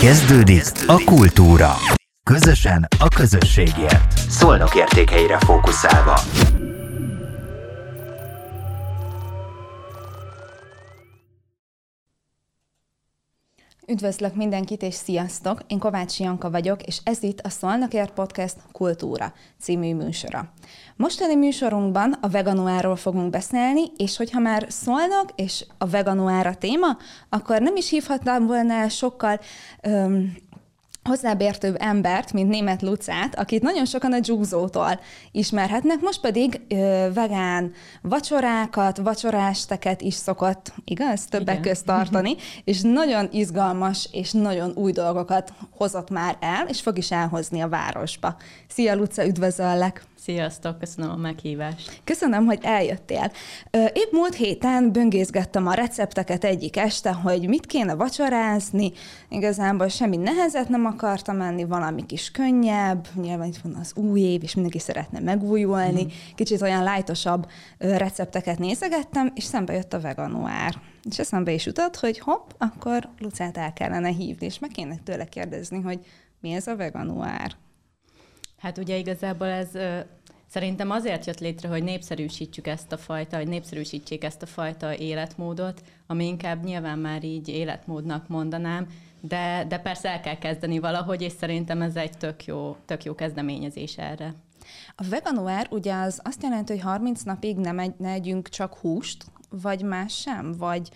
Kezdődik a kultúra. Közösen a közösségért. Szolnok értékeire fókuszálva. Üdvözlök mindenkit, és sziasztok! Én Kovács Janka vagyok, és ez itt a Szolnokért Podcast Kultúra című műsora. Mostani műsorunkban a veganuáról fogunk beszélni, és hogyha már szólnak, és a veganuár a téma, akkor nem is hívhatnám volna sokkal öm, hozzábértőbb embert, mint német Lucát, akit nagyon sokan a dzsúzótól ismerhetnek, most pedig ö, vegán vacsorákat, vacsorásteket is szokott, igaz, többek Igen. közt tartani, és nagyon izgalmas és nagyon új dolgokat hozott már el, és fog is elhozni a városba. Szia Luca, üdvözöllek! Sziasztok, köszönöm a meghívást. Köszönöm, hogy eljöttél. Épp múlt héten böngészgettem a recepteket egyik este, hogy mit kéne vacsorázni. Igazából semmi nehezet nem akartam menni, valami kis könnyebb. Nyilván itt van az új év, és mindenki szeretne megújulni. Mm. Kicsit olyan lájtosabb recepteket nézegettem, és szembe jött a veganuár. És eszembe is jutott, hogy hopp, akkor Lucát el kellene hívni, és meg kéne tőle kérdezni, hogy mi ez a veganuár. Hát ugye igazából ez szerintem azért jött létre, hogy népszerűsítsük ezt a fajta, hogy népszerűsítsék ezt a fajta életmódot, ami inkább nyilván már így életmódnak mondanám, de, de persze el kell kezdeni valahogy, és szerintem ez egy tök jó, tök jó kezdeményezés erre. A veganuár ugye az azt jelenti, hogy 30 napig nem, egy, ne együnk csak húst, vagy más sem? Vagy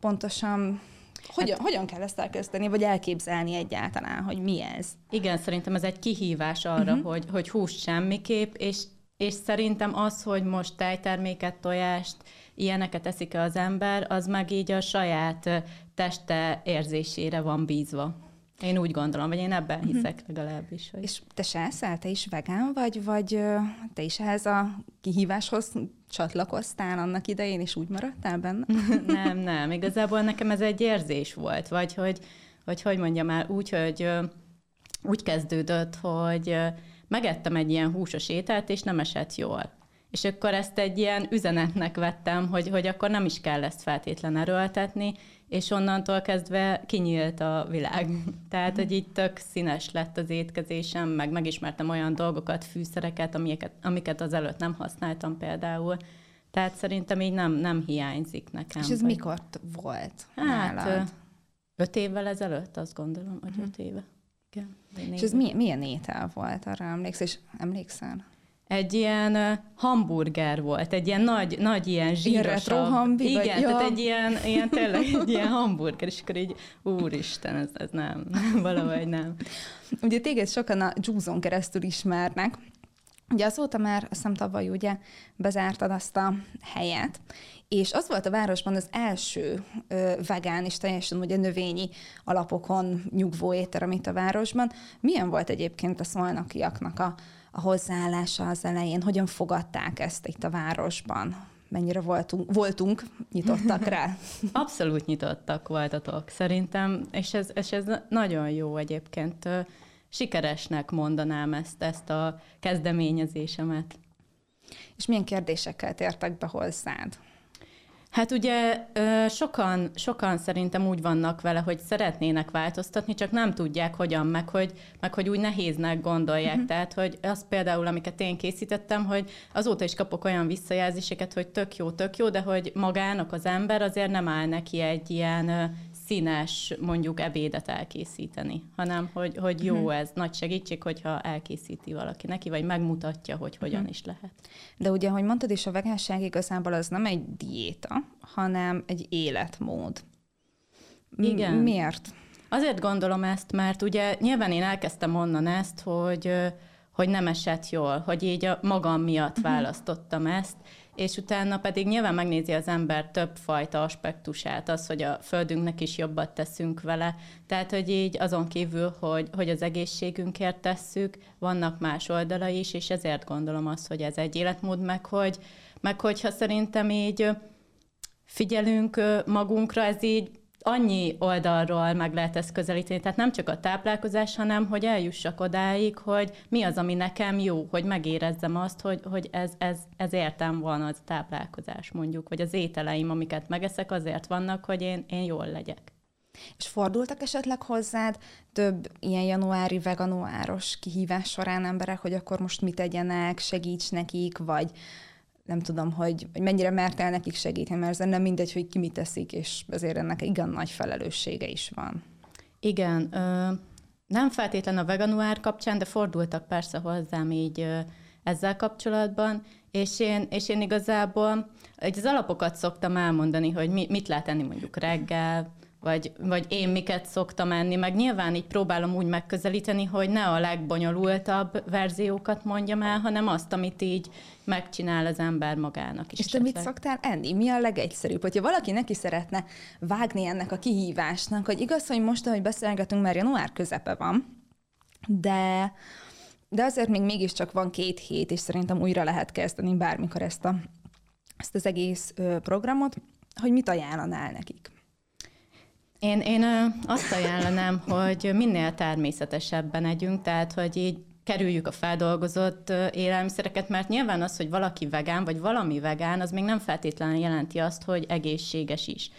pontosan hogyan, hát, hogyan kell ezt elkezdeni, vagy elképzelni egyáltalán, hogy mi ez? Igen, szerintem ez egy kihívás arra, uh-huh. hogy, hogy húst semmiképp, és, és szerintem az, hogy most tejterméket, tojást, ilyeneket eszik az ember, az meg így a saját teste érzésére van bízva. Én úgy gondolom, vagy én ebben uh-huh. hiszek legalábbis. Hogy... És te se eszel, te is vegán vagy, vagy te is ehhez a kihíváshoz csatlakoztál annak idején, és úgy maradtál benne? nem, nem. Igazából nekem ez egy érzés volt, vagy hogy, hogy, hogy mondjam már, úgy, hogy úgy kezdődött, hogy megettem egy ilyen húsos ételt, és nem esett jól. És akkor ezt egy ilyen üzenetnek vettem, hogy, hogy akkor nem is kell ezt feltétlen erőltetni, és onnantól kezdve kinyílt a világ. Tehát, hogy így tök színes lett az étkezésem, meg megismertem olyan dolgokat, fűszereket, amiket, amiket az előtt nem használtam például. Tehát szerintem így nem, nem hiányzik nekem. És ez vagy... mikor volt hát, nálad? Öt évvel ezelőtt, azt gondolom, hogy öt mhm. éve. Igen. És ez milyen, milyen étel volt, arra emlékszel? És emlékszel? Egy ilyen hamburger volt, egy ilyen nagy, nagy ilyen zsírosabb. hambi, Igen, vagy, tehát egy ilyen, ilyen tényleg egy ilyen hamburger, és akkor így, úristen, ez, ez nem, valahogy nem. Ugye téged sokan a Júzon keresztül ismernek, Ugye azóta már, azt hiszem tavaly ugye bezártad azt a helyet, és az volt a városban az első ö, vegán és teljesen ugye növényi alapokon nyugvó éter, amit a városban. Milyen volt egyébként a szolnokiaknak a, a hozzáállása az elején? Hogyan fogadták ezt itt a városban? Mennyire voltunk, voltunk nyitottak rá? Abszolút nyitottak voltatok, szerintem, és ez, és ez nagyon jó egyébként. Sikeresnek mondanám ezt, ezt a kezdeményezésemet. És milyen kérdésekkel tértek be hozzád? Hát ugye sokan, sokan szerintem úgy vannak vele, hogy szeretnének változtatni, csak nem tudják hogyan, meg hogy, meg hogy úgy nehéznek gondolják. Uh-huh. Tehát, hogy az például, amiket én készítettem, hogy azóta is kapok olyan visszajelzéseket, hogy tök jó, tök jó, de hogy magának az ember azért nem áll neki egy ilyen színes mondjuk ebédet elkészíteni, hanem hogy, hogy jó uh-huh. ez, nagy segítség, hogyha elkészíti valaki neki, vagy megmutatja, hogy hogyan uh-huh. is lehet. De ugye, ahogy mondtad is, a vegánság igazából az nem egy diéta, hanem egy életmód. Igen. Miért? Azért gondolom ezt, mert ugye nyilván én elkezdtem onnan ezt, hogy hogy nem esett jól, hogy így a magam miatt uh-huh. választottam ezt, és utána pedig nyilván megnézi az ember több fajta aspektusát, az, hogy a földünknek is jobbat teszünk vele, tehát, hogy így azon kívül, hogy, hogy az egészségünkért tesszük, vannak más oldalai is, és ezért gondolom azt, hogy ez egy életmód, meg hogy, meg hogyha szerintem így figyelünk magunkra, ez így annyi oldalról meg lehet ezt közelíteni, tehát nem csak a táplálkozás, hanem hogy eljussak odáig, hogy mi az, ami nekem jó, hogy megérezzem azt, hogy, hogy ez, ez, ez értem van az táplálkozás mondjuk, vagy az ételeim, amiket megeszek, azért vannak, hogy én, én jól legyek. És fordultak esetleg hozzád több ilyen januári veganuáros kihívás során emberek, hogy akkor most mit tegyenek, segíts nekik, vagy nem tudom, hogy, hogy mennyire mert el nekik segíteni, mert ez nem mindegy, hogy ki mit teszik, és ezért ennek igen nagy felelőssége is van. Igen, ö, nem feltétlen a veganuár kapcsán, de fordultak persze hozzám így ö, ezzel kapcsolatban, és én, és én igazából az alapokat szoktam elmondani, hogy mi, mit lehet enni mondjuk reggel, vagy, vagy én miket szoktam enni, meg nyilván így próbálom úgy megközelíteni, hogy ne a legbonyolultabb verziókat mondjam el, hanem azt, amit így megcsinál az ember magának is. És te mit szoktál enni? Mi a legegyszerűbb? Hogyha valaki neki szeretne vágni ennek a kihívásnak, hogy igaz, hogy most, ahogy beszélgetünk, mert január közepe van, de, de azért még mégiscsak van két hét, és szerintem újra lehet kezdeni bármikor ezt, a, ezt az egész programot, hogy mit ajánlanál nekik? Én, én azt ajánlanám, hogy minél természetesebben együnk, tehát hogy így kerüljük a feldolgozott élelmiszereket, mert nyilván az, hogy valaki vegán, vagy valami vegán, az még nem feltétlenül jelenti azt, hogy egészséges is.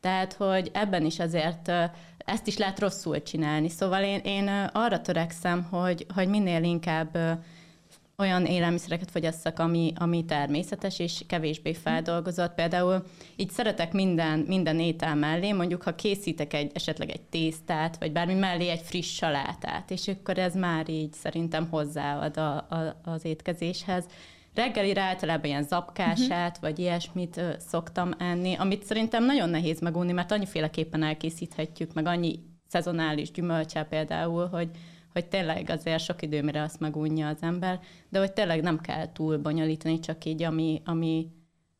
Tehát, hogy ebben is azért ezt is lehet rosszul csinálni. Szóval én, én arra törekszem, hogy, hogy minél inkább olyan élelmiszereket fogyasszak, ami, ami természetes és kevésbé feldolgozott. Például így szeretek minden, minden étel mellé, mondjuk ha készítek egy, esetleg egy tésztát, vagy bármi mellé egy friss salátát, és akkor ez már így szerintem hozzáad a, a, az étkezéshez. Reggelire általában ilyen zapkását, uh-huh. vagy ilyesmit ö, szoktam enni, amit szerintem nagyon nehéz megunni, mert annyiféleképpen elkészíthetjük, meg annyi szezonális gyümölcsel például, hogy, hogy tényleg azért sok idő, mire azt megunja az ember, de hogy tényleg nem kell túl bonyolítani, csak így, ami, ami,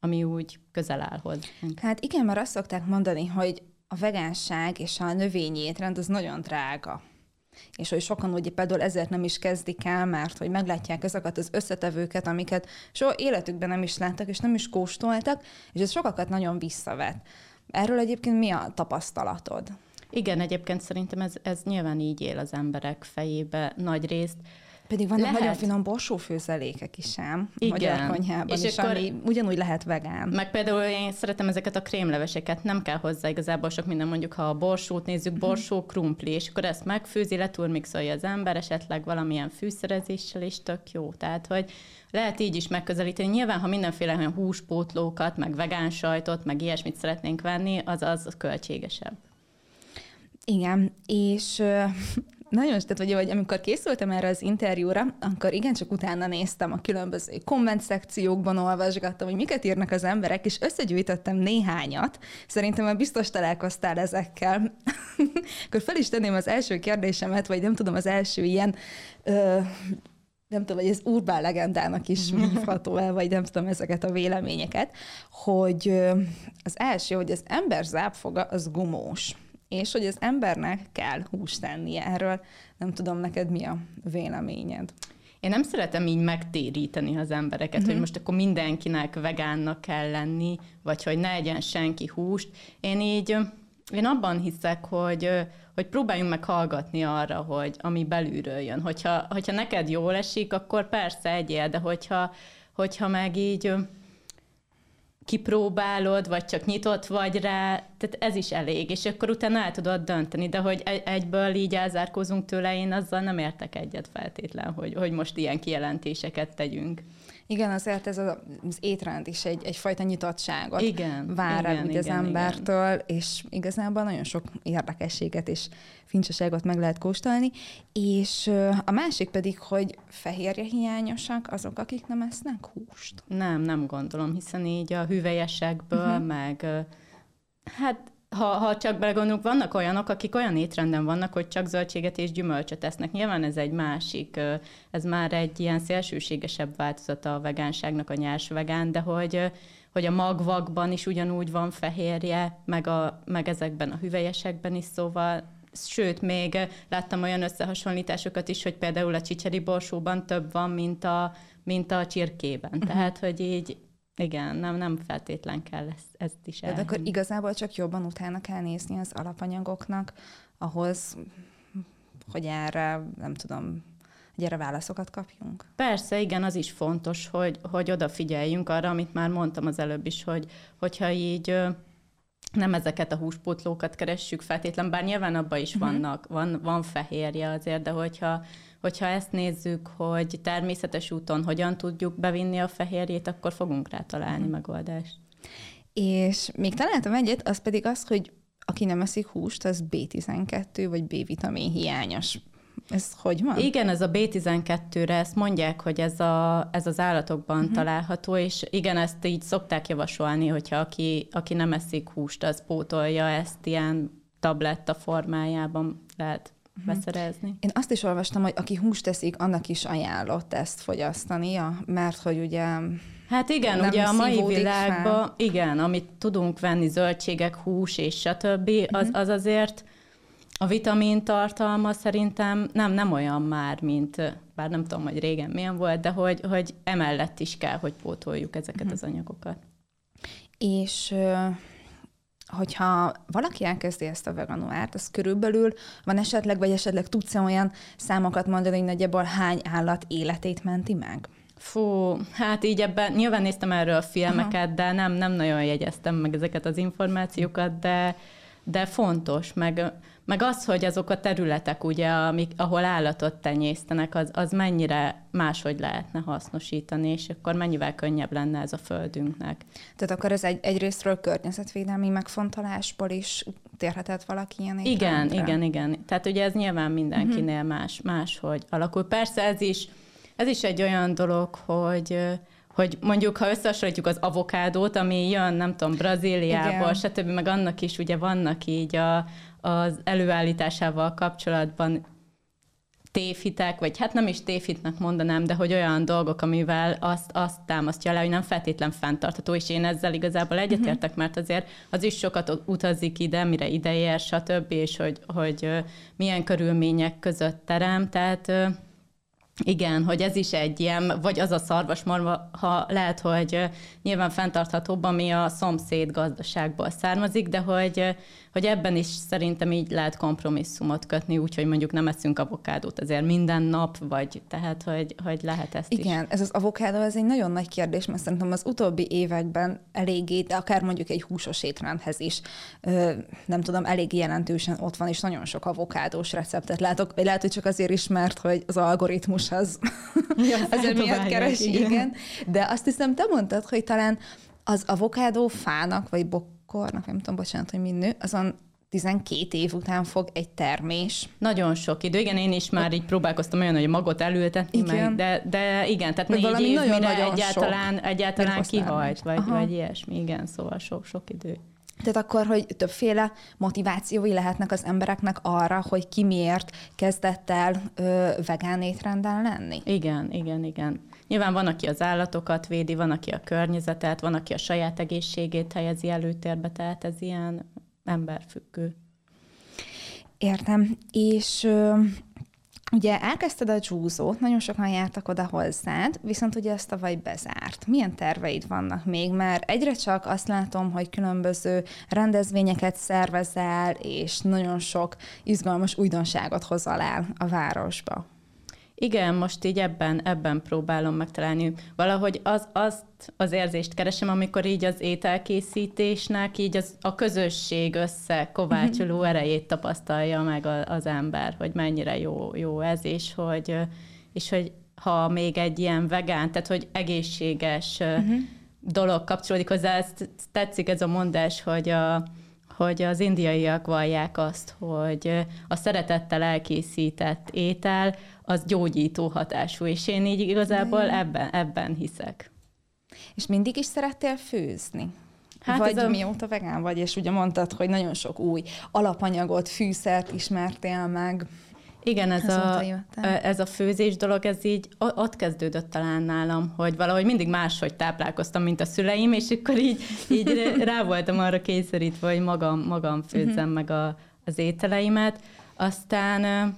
ami úgy közel áll hozzánk. Hát igen, mert azt szokták mondani, hogy a vegánság és a növényi étrend az nagyon drága. És hogy sokan ugye például ezért nem is kezdik el, mert hogy meglátják ezeket az összetevőket, amiket soha életükben nem is láttak, és nem is kóstoltak, és ez sokakat nagyon visszavet. Erről egyébként mi a tapasztalatod? Igen, egyébként szerintem ez, ez nyilván így él az emberek fejébe nagy részt. Pedig vannak lehet. nagyon finom borsófőzelékek is ám Igen. magyar konyhában és is, akkor, ami ugyanúgy lehet vegán. Meg például én szeretem ezeket a krémleveseket, nem kell hozzá igazából sok minden, mondjuk ha a borsót nézzük, mhm. borsó, krumpli, és akkor ezt megfőzi, letúrmixolja az ember, esetleg valamilyen fűszerezéssel is tök jó. Tehát, hogy lehet így is megközelíteni. Nyilván, ha mindenféle olyan húspótlókat, meg vegán sajtot, meg ilyesmit szeretnénk venni, az az költségesebb. Igen, és nagyon, tehát vagy, vagy amikor készültem erre az interjúra, akkor igencsak utána néztem a különböző komment szekciókban, olvasgattam, hogy miket írnak az emberek, és összegyűjtöttem néhányat. Szerintem már biztos találkoztál ezekkel. akkor fel is tenném az első kérdésemet, vagy nem tudom, az első ilyen ö, nem tudom, hogy ez urbán legendának is hívható el, vagy nem tudom ezeket a véleményeket, hogy az első, hogy az ember zápfoga az gumós és hogy az embernek kell húst tennie. Erről nem tudom, neked mi a véleményed? Én nem szeretem így megtéríteni az embereket, uh-huh. hogy mhm. most akkor mindenkinek vegánnak kell lenni, vagy hogy ne egyen senki húst. Én így, én abban hiszek, hogy, hogy próbáljunk meg hallgatni arra, hogy ami belülről jön. Hogyha, hogyha neked jól esik, akkor persze egyél, de hogyha, hogyha meg így kipróbálod, vagy csak nyitott vagy rá, tehát ez is elég, és akkor utána el tudod dönteni, de hogy egyből így elzárkózunk tőle, én azzal nem értek egyet feltétlen, hogy, hogy most ilyen kijelentéseket tegyünk. Igen, azért ez az étrend is egy, egyfajta nyitottságot igen, vár el igen, az igen, embertől, igen. és igazából nagyon sok érdekességet és fincsaságot meg lehet kóstolni. És a másik pedig, hogy fehérje hiányosak azok, akik nem esznek húst. Nem, nem gondolom, hiszen így a hüvelyesekből, uh-huh. meg hát ha, ha csak belegondolunk, vannak olyanok, akik olyan étrenden vannak, hogy csak zöldséget és gyümölcsöt esznek. Nyilván ez egy másik, ez már egy ilyen szélsőségesebb változata a vegánságnak, a nyers vegán, de hogy, hogy a magvakban is ugyanúgy van fehérje, meg, a, meg ezekben a hüvelyesekben is, szóval Sőt, még láttam olyan összehasonlításokat is, hogy például a csicseri borsóban több van, mint a, mint a csirkében. Uh-huh. Tehát, hogy így igen, nem, nem feltétlen kell ezt, ezt is De akkor igazából csak jobban utána kell nézni az alapanyagoknak, ahhoz, hogy erre, nem tudom, hogy erre válaszokat kapjunk? Persze, igen, az is fontos, hogy, hogy odafigyeljünk arra, amit már mondtam az előbb is, hogy hogyha így nem ezeket a húspótlókat keressük feltétlen, bár nyilván abban is uh-huh. vannak, van, van fehérje azért, de hogyha, hogyha ezt nézzük, hogy természetes úton hogyan tudjuk bevinni a fehérjét, akkor fogunk rá találni uh-huh. megoldást. És még találtam egyet, az pedig az, hogy aki nem eszik húst, az B12 vagy B-vitamin hiányos. Ez hogy van? Igen, ez a B12-re, ezt mondják, hogy ez, a, ez az állatokban uh-huh. található, és igen, ezt így szokták javasolni, hogyha aki, aki nem eszik húst, az pótolja ezt ilyen tabletta formájában lehet uh-huh. beszerezni. Én azt is olvastam, hogy aki húst teszik, annak is ajánlott ezt fogyasztania, mert hogy ugye Hát igen, nem ugye a mai világban, fel. igen, amit tudunk venni, zöldségek, hús és stb., az, uh-huh. az azért a vitamin tartalma szerintem nem, nem olyan már, mint, bár nem tudom, hogy régen milyen volt, de hogy, hogy emellett is kell, hogy pótoljuk ezeket uh-huh. az anyagokat. És hogyha valaki elkezdi ezt a veganuárt, az körülbelül van esetleg, vagy esetleg tudsz olyan számokat mondani, hogy nagyjából hány állat életét menti meg? Fú, hát így ebben nyilván néztem erről a filmeket, Aha. de nem, nem nagyon jegyeztem meg ezeket az információkat, de, de fontos, meg, meg az, hogy azok a területek, ugye, amik, ahol állatot tenyésztenek, az, az mennyire máshogy lehetne hasznosítani, és akkor mennyivel könnyebb lenne ez a földünknek. Tehát akkor ez egy, egyrésztről környezetvédelmi megfontolásból is térhetett valaki ilyen Igen, igen, igen. Tehát ugye ez nyilván mindenkinél uh-huh. más, máshogy alakul. Persze ez is ez is egy olyan dolog, hogy hogy mondjuk, ha összehasonlítjuk az avokádót, ami jön, nem tudom, Brazíliából, Igen. stb., meg annak is ugye vannak így a, az előállításával kapcsolatban tévhitek, vagy hát nem is tévhitnek mondanám, de hogy olyan dolgok, amivel azt, azt támasztja le, hogy nem feltétlen fenntartható, és én ezzel igazából egyetértek, mert azért az is sokat utazik ide, mire ideér, stb., és hogy, hogy milyen körülmények között terem, tehát igen, hogy ez is egy ilyen, vagy az a szarvasmarva, ha lehet, hogy nyilván fenntarthatóbb, ami a szomszéd gazdaságból származik, de hogy hogy ebben is szerintem így lehet kompromisszumot kötni, úgyhogy mondjuk nem eszünk avokádót azért minden nap, vagy tehát, hogy, hogy lehet ezt Igen, is. ez az avokádó, ez egy nagyon nagy kérdés, mert szerintem az utóbbi években eléggé, de akár mondjuk egy húsos étrendhez is, nem tudom, elég jelentősen ott van, és nagyon sok avokádós receptet látok, vagy lehet, hogy csak azért is, mert hogy az algoritmus az ja, azért miatt keresi, igen. igen. De azt hiszem, te mondtad, hogy talán az avokádó fának, vagy bok kornak, nem tudom, bocsánat, hogy mind nő, azon 12 év után fog egy termés. Nagyon sok idő. Igen, én is már így próbálkoztam olyan, hogy magot elültetni, igen. meg, de, de igen, tehát még egy év, nagyon, mire nagyon egyáltalán, egyáltalán kihajt, vagy, vagy ilyesmi. Igen, szóval sok, sok idő. Tehát akkor, hogy többféle motivációi lehetnek az embereknek arra, hogy ki miért kezdett el ö, vegán étrendel lenni? Igen, igen, igen. Nyilván van, aki az állatokat védi, van, aki a környezetet, van, aki a saját egészségét helyezi előtérbe, tehát ez ilyen emberfüggő. Értem. És ö, ugye elkezdted a dzsúzót, nagyon sokan jártak oda hozzád, viszont ugye ezt tavaly bezárt. Milyen terveid vannak még? Mert egyre csak azt látom, hogy különböző rendezvényeket szervezel, és nagyon sok izgalmas újdonságot hozol el a városba. Igen, most így ebben, ebben próbálom megtalálni. Valahogy az, azt az érzést keresem, amikor így az ételkészítésnek így az, a közösség összekovácsoló mhm. erejét tapasztalja meg a, az ember, hogy mennyire jó, jó ez, és hogy, és hogy ha még egy ilyen vegán, tehát hogy egészséges uh-huh. dolog kapcsolódik hozzá, ezt tetszik ez a mondás, hogy a, hogy az indiaiak vallják azt, hogy a szeretettel elkészített étel az gyógyító hatású, és én így igazából ebben, ebben hiszek. És mindig is szerettél főzni? Hát vagy a... mióta vegán vagy, és ugye mondtad, hogy nagyon sok új alapanyagot, fűszert ismertél meg. Igen, ez, a, ez a főzés dolog, ez így ott kezdődött talán nálam, hogy valahogy mindig máshogy táplálkoztam, mint a szüleim, és akkor így, így rá voltam arra kényszerítve, hogy magam, magam főzzem uh-huh. meg a, az ételeimet. Aztán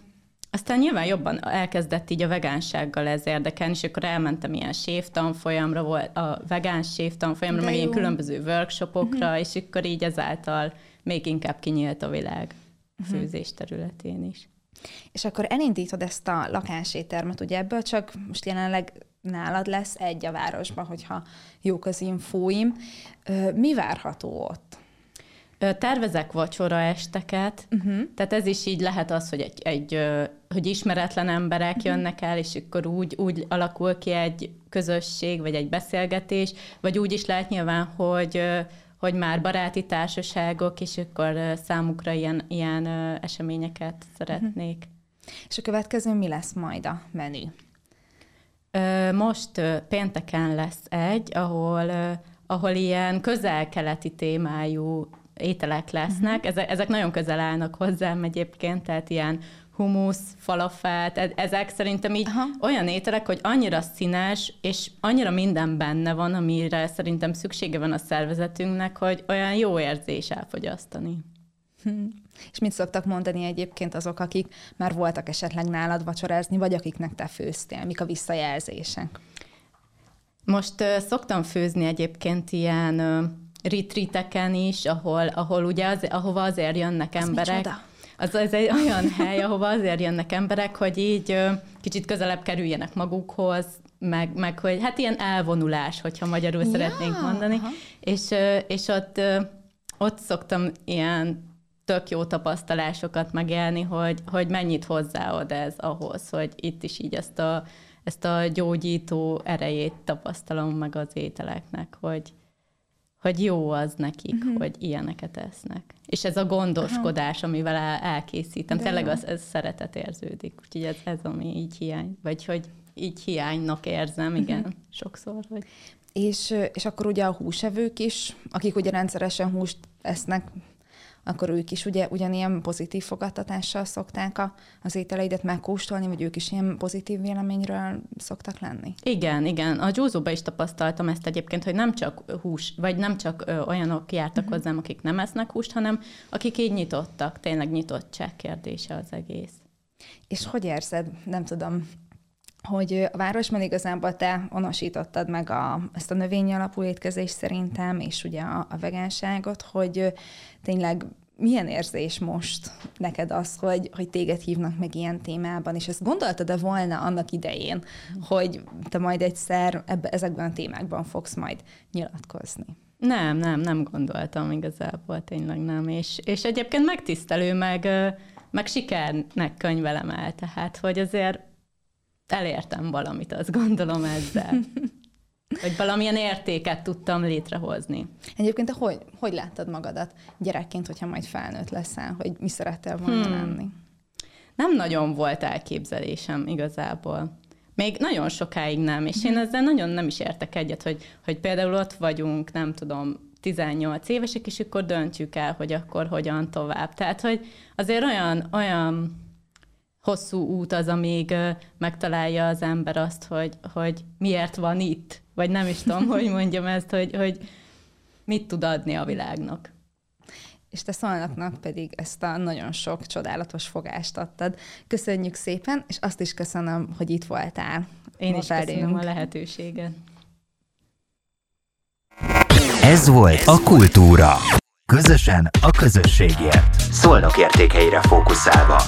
aztán nyilván jobban elkezdett így a vegánsággal ez érdekelni, és akkor elmentem ilyen sévtanfolyamra, volt a vegán sévtanfolyamra, meg ilyen különböző workshopokra, uh-huh. és akkor így ezáltal még inkább kinyílt a világ uh-huh. főzés területén is. És akkor elindítod ezt a lakásétermet, ugye ebből csak most jelenleg nálad lesz egy a városban, hogyha jók az infóim. Mi várható ott? Tervezek vacsora esteket, uh-huh. tehát ez is így lehet az, hogy egy, egy hogy ismeretlen emberek uh-huh. jönnek el, és akkor úgy, úgy alakul ki egy közösség, vagy egy beszélgetés, vagy úgy is lehet nyilván, hogy hogy már baráti társaságok, és akkor számukra ilyen, ilyen eseményeket szeretnék. Uh-huh. És a következő mi lesz majd a menü? Most pénteken lesz egy, ahol, ahol ilyen közel-keleti témájú ételek lesznek. Uh-huh. Ezek, ezek nagyon közel állnak hozzám egyébként, tehát ilyen humusz, falafelt, e, ezek szerintem így Aha. olyan ételek, hogy annyira színes, és annyira minden benne van, amire szerintem szüksége van a szervezetünknek, hogy olyan jó érzés elfogyasztani. Hm. És mit szoktak mondani egyébként azok, akik már voltak esetleg nálad vacsorázni, vagy akiknek te főztél? Mik a visszajelzések? Most uh, szoktam főzni egyébként ilyen uh, retreateken is, ahol, ahol ugye az, ahova azért jönnek az emberek. Micsoda? Az, az egy olyan hely, ahova azért jönnek emberek, hogy így kicsit közelebb kerüljenek magukhoz, meg, meg hogy hát ilyen elvonulás, hogyha magyarul ja, szeretnénk mondani. Aha. És, és ott, ott szoktam ilyen tök jó tapasztalásokat megélni, hogy, hogy mennyit hozzáad ez ahhoz, hogy itt is így ezt a, ezt a gyógyító erejét tapasztalom meg az ételeknek, hogy, hogy jó az nekik, uh-huh. hogy ilyeneket esznek. És ez a gondoskodás, Aha. amivel el, elkészítem, De tényleg az, ez szeretet érződik. Úgyhogy ez, ez ami így hiány, vagy hogy így hiánynak érzem, igen, uh-huh. sokszor. Hogy... És, és akkor ugye a húsevők is, akik ugye rendszeresen húst esznek, akkor ők is ugye ugyanilyen pozitív fogadtatással szokták a, az ételeidet megkóstolni, vagy ők is ilyen pozitív véleményről szoktak lenni? Igen, igen. A Gyúzóba is tapasztaltam ezt egyébként, hogy nem csak hús, vagy nem csak ö, olyanok jártak uh-huh. hozzám, akik nem esznek húst, hanem akik így nyitottak. Tényleg nyitottság kérdése az egész. És hogy érzed, nem tudom, hogy a városban igazából te onosítottad meg a, ezt a növény alapú étkezést szerintem, és ugye a, a vegánságot, hogy tényleg milyen érzés most neked az, hogy, hogy téged hívnak meg ilyen témában, és ezt gondoltad-e volna annak idején, hogy te majd egyszer ebbe, ezekben a témákban fogsz majd nyilatkozni? Nem, nem, nem gondoltam igazából, tényleg nem. És, és egyébként megtisztelő, meg, meg sikernek könyvelem el, tehát, hogy azért elértem valamit, azt gondolom ezzel. Hogy valamilyen értéket tudtam létrehozni. Egyébként te hogy, hogy láttad magadat gyerekként, hogyha majd felnőtt leszel, hogy mi szerettél volna hmm. lenni? Nem nagyon volt elképzelésem igazából. Még nagyon sokáig nem, és én ezzel nagyon nem is értek egyet, hogy, hogy például ott vagyunk, nem tudom, 18 évesek, és akkor döntjük el, hogy akkor hogyan tovább. Tehát, hogy azért olyan, olyan hosszú út az, amíg megtalálja az ember azt, hogy, hogy miért van itt, vagy nem is tudom, hogy mondjam ezt, hogy, hogy mit tud adni a világnak. És te szolnoknak pedig ezt a nagyon sok csodálatos fogást adtad. Köszönjük szépen, és azt is köszönöm, hogy itt voltál. Én is köszönöm a lehetőséget. Ez volt a Kultúra. Közösen a közösségért. Szolnok értékeire fókuszálva.